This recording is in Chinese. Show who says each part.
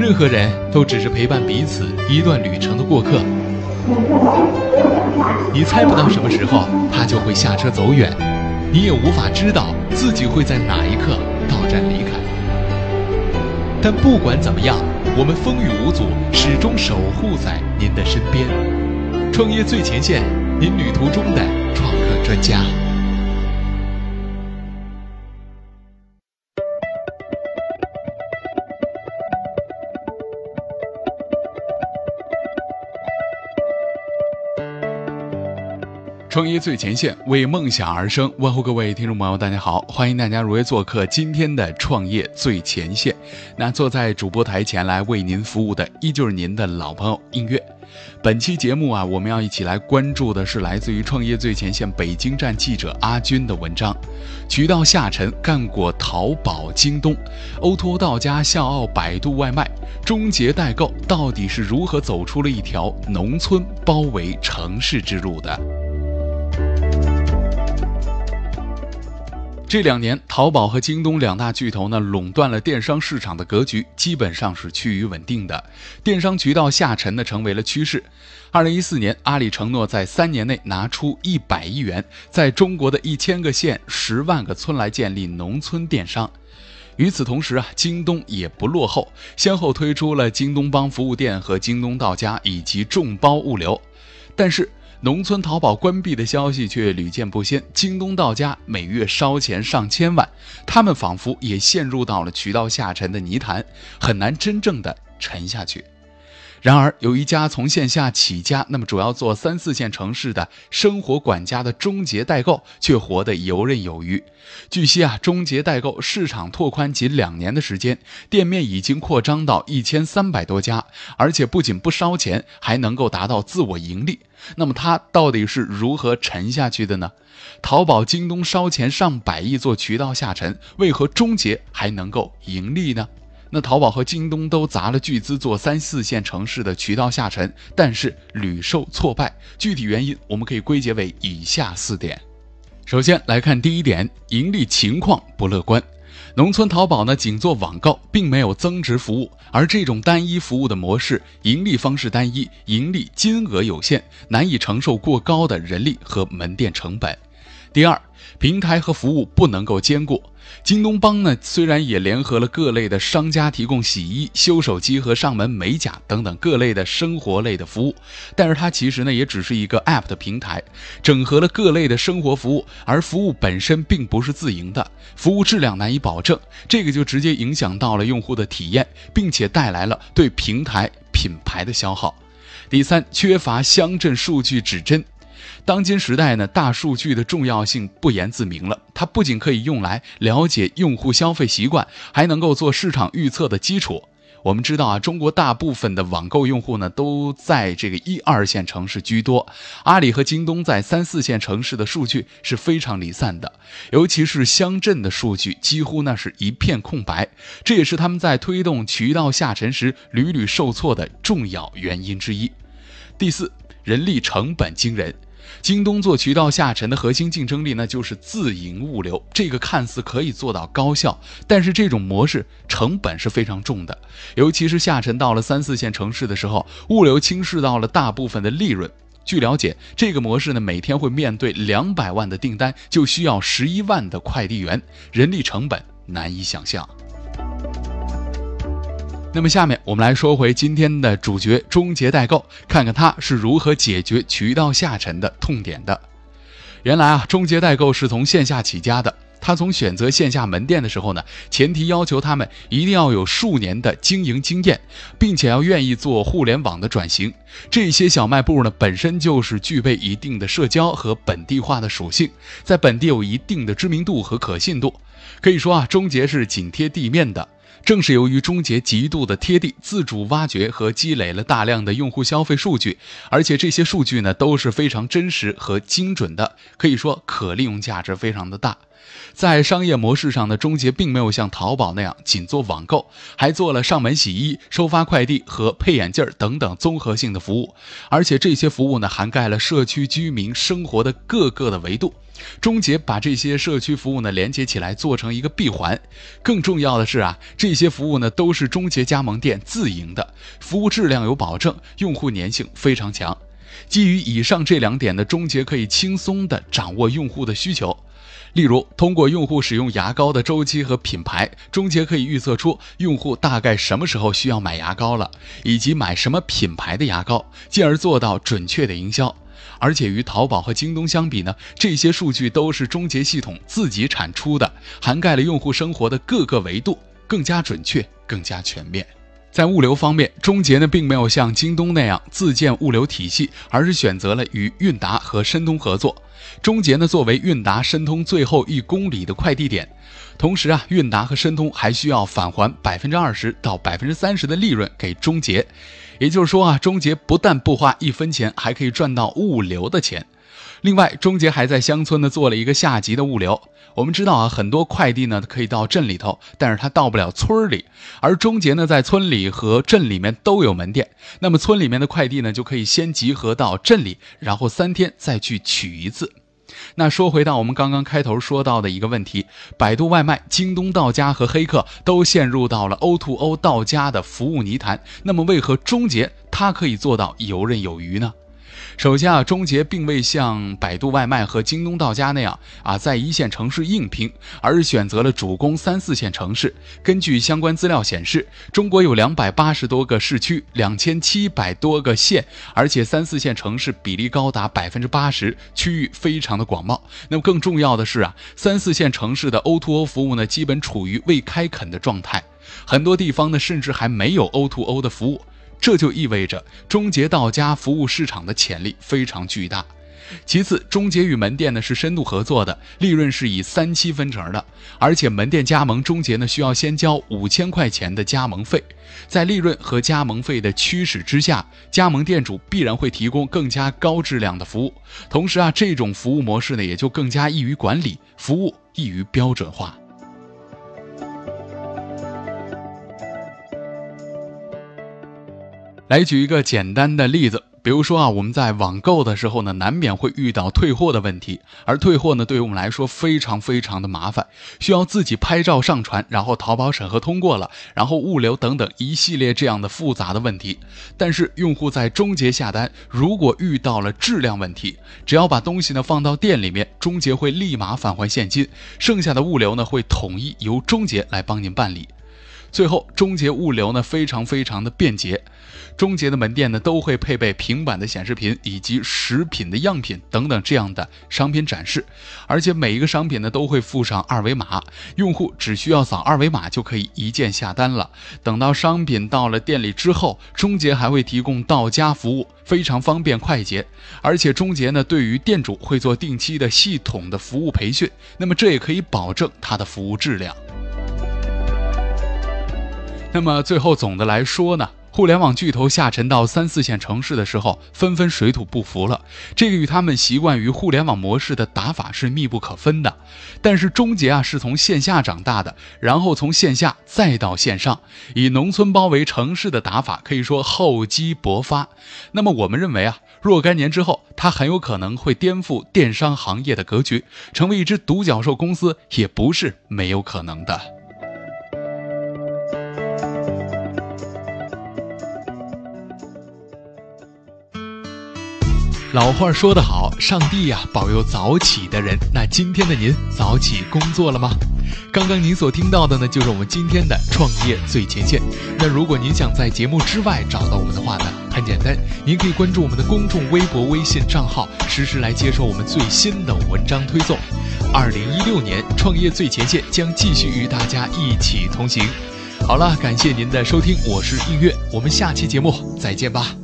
Speaker 1: 任何人都只是陪伴彼此一段旅程的过客。你猜不到什么时候他就会下车走远，你也无法知道自己会在哪一刻到站离开。但不管怎么样，我们风雨无阻，始终守护在您的身边。创业最前线，您旅途中的创客专家。创业最前线，为梦想而生。问候各位听众朋友，大家好，欢迎大家如约做客今天的创业最前线。那坐在主播台前来为您服务的，依旧是您的老朋友音乐。本期节目啊，我们要一起来关注的是来自于创业最前线北京站记者阿军的文章：渠道下沉，干过淘宝、京东、O2O 到家、笑傲百度外卖、终结代购，到底是如何走出了一条农村包围城市之路的？这两年，淘宝和京东两大巨头呢，垄断了电商市场的格局，基本上是趋于稳定的。电商渠道下沉呢，成为了趋势。二零一四年，阿里承诺在三年内拿出一百亿元，在中国的一千个县、十万个村来建立农村电商。与此同时啊，京东也不落后，先后推出了京东帮服务店和京东到家以及众包物流。但是，农村淘宝关闭的消息却屡见不鲜，京东到家每月烧钱上千万，他们仿佛也陷入到了渠道下沉的泥潭，很难真正的沉下去。然而，有一家从线下起家，那么主要做三四线城市的生活管家的终结代购，却活得游刃有余。据悉啊，终结代购市场拓宽仅两年的时间，店面已经扩张到一千三百多家，而且不仅不烧钱，还能够达到自我盈利。那么，它到底是如何沉下去的呢？淘宝、京东烧钱上百亿做渠道下沉，为何终结还能够盈利呢？那淘宝和京东都砸了巨资做三四线城市的渠道下沉，但是屡受挫败。具体原因我们可以归结为以下四点。首先来看第一点，盈利情况不乐观。农村淘宝呢仅做网购，并没有增值服务，而这种单一服务的模式，盈利方式单一，盈利金额有限，难以承受过高的人力和门店成本。第二，平台和服务不能够兼顾。京东帮呢，虽然也联合了各类的商家提供洗衣、修手机和上门美甲等等各类的生活类的服务，但是它其实呢也只是一个 App 的平台，整合了各类的生活服务，而服务本身并不是自营的，服务质量难以保证，这个就直接影响到了用户的体验，并且带来了对平台品牌的消耗。第三，缺乏乡镇数据指针。当今时代呢，大数据的重要性不言自明了。它不仅可以用来了解用户消费习惯，还能够做市场预测的基础。我们知道啊，中国大部分的网购用户呢，都在这个一二线城市居多。阿里和京东在三四线城市的数据是非常离散的，尤其是乡镇的数据几乎那是一片空白。这也是他们在推动渠道下沉时屡屡受挫的重要原因之一。第四，人力成本惊人。京东做渠道下沉的核心竞争力呢，就是自营物流。这个看似可以做到高效，但是这种模式成本是非常重的。尤其是下沉到了三四线城市的时候，物流侵蚀到了大部分的利润。据了解，这个模式呢，每天会面对两百万的订单，就需要十一万的快递员，人力成本难以想象。那么下面我们来说回今天的主角——终结代购，看看它是如何解决渠道下沉的痛点的。原来啊，终结代购是从线下起家的。他从选择线下门店的时候呢，前提要求他们一定要有数年的经营经验，并且要愿意做互联网的转型。这些小卖部呢，本身就是具备一定的社交和本地化的属性，在本地有一定的知名度和可信度。可以说啊，终结是紧贴地面的。正是由于终结极度的贴地，自主挖掘和积累了大量的用户消费数据，而且这些数据呢都是非常真实和精准的，可以说可利用价值非常的大。在商业模式上呢，中捷并没有像淘宝那样仅做网购，还做了上门洗衣、收发快递和配眼镜等等综合性的服务，而且这些服务呢，涵盖了社区居民生活的各个的维度。中捷把这些社区服务呢连接起来，做成一个闭环。更重要的是啊，这些服务呢都是中捷加盟店自营的，服务质量有保证，用户粘性非常强。基于以上这两点呢，中捷可以轻松地掌握用户的需求。例如，通过用户使用牙膏的周期和品牌，中捷可以预测出用户大概什么时候需要买牙膏了，以及买什么品牌的牙膏，进而做到准确的营销。而且与淘宝和京东相比呢，这些数据都是中捷系统自己产出的，涵盖了用户生活的各个维度，更加准确，更加全面。在物流方面，中捷呢并没有像京东那样自建物流体系，而是选择了与韵达和申通合作。中捷呢作为韵达、申通最后一公里的快递点，同时啊，韵达和申通还需要返还百分之二十到百分之三十的利润给中捷。也就是说啊，中捷不但不花一分钱，还可以赚到物流的钱。另外，中捷还在乡村呢做了一个下级的物流。我们知道啊，很多快递呢可以到镇里头，但是它到不了村里。而中捷呢在村里和镇里面都有门店，那么村里面的快递呢就可以先集合到镇里，然后三天再去取一次。那说回到我们刚刚开头说到的一个问题，百度外卖、京东到家和黑客都陷入到了 O2O 到家的服务泥潭，那么为何终结它可以做到游刃有余呢？首先啊，中捷并未像百度外卖和京东到家那样啊，在一线城市硬拼，而是选择了主攻三四线城市。根据相关资料显示，中国有两百八十多个市区，两千七百多个县，而且三四线城市比例高达百分之八十，区域非常的广袤。那么更重要的是啊，三四线城市的 O2O 服务呢，基本处于未开垦的状态，很多地方呢，甚至还没有 O2O 的服务。这就意味着中捷到家服务市场的潜力非常巨大。其次，中捷与门店呢是深度合作的，利润是以三七分成的，而且门店加盟中捷呢需要先交五千块钱的加盟费。在利润和加盟费的驱使之下，加盟店主必然会提供更加高质量的服务。同时啊，这种服务模式呢也就更加易于管理，服务易于标准化。来举一个简单的例子，比如说啊，我们在网购的时候呢，难免会遇到退货的问题，而退货呢，对于我们来说非常非常的麻烦，需要自己拍照上传，然后淘宝审核通过了，然后物流等等一系列这样的复杂的问题。但是用户在中捷下单，如果遇到了质量问题，只要把东西呢放到店里面，中捷会立马返还现金，剩下的物流呢会统一由中捷来帮您办理。最后，中捷物流呢非常非常的便捷，中捷的门店呢都会配备平板的显示屏以及食品的样品等等这样的商品展示，而且每一个商品呢都会附上二维码，用户只需要扫二维码就可以一键下单了。等到商品到了店里之后，中捷还会提供到家服务，非常方便快捷。而且中捷呢对于店主会做定期的系统的服务培训，那么这也可以保证它的服务质量。那么最后总的来说呢，互联网巨头下沉到三四线城市的时候，纷纷水土不服了。这个与他们习惯于互联网模式的打法是密不可分的。但是终结啊，是从线下长大的，然后从线下再到线上，以农村包围城市的打法可以说厚积薄发。那么我们认为啊，若干年之后，它很有可能会颠覆电商行业的格局，成为一只独角兽公司，也不是没有可能的。老话说得好，上帝呀保佑早起的人。那今天的您早起工作了吗？刚刚您所听到的呢，就是我们今天的创业最前线。那如果您想在节目之外找到我们的话呢，很简单，您可以关注我们的公众微博、微信账号，实时来接收我们最新的文章推送。二零一六年，创业最前线将继续与大家一起同行。好了，感谢您的收听，我是映月，我们下期节目再见吧。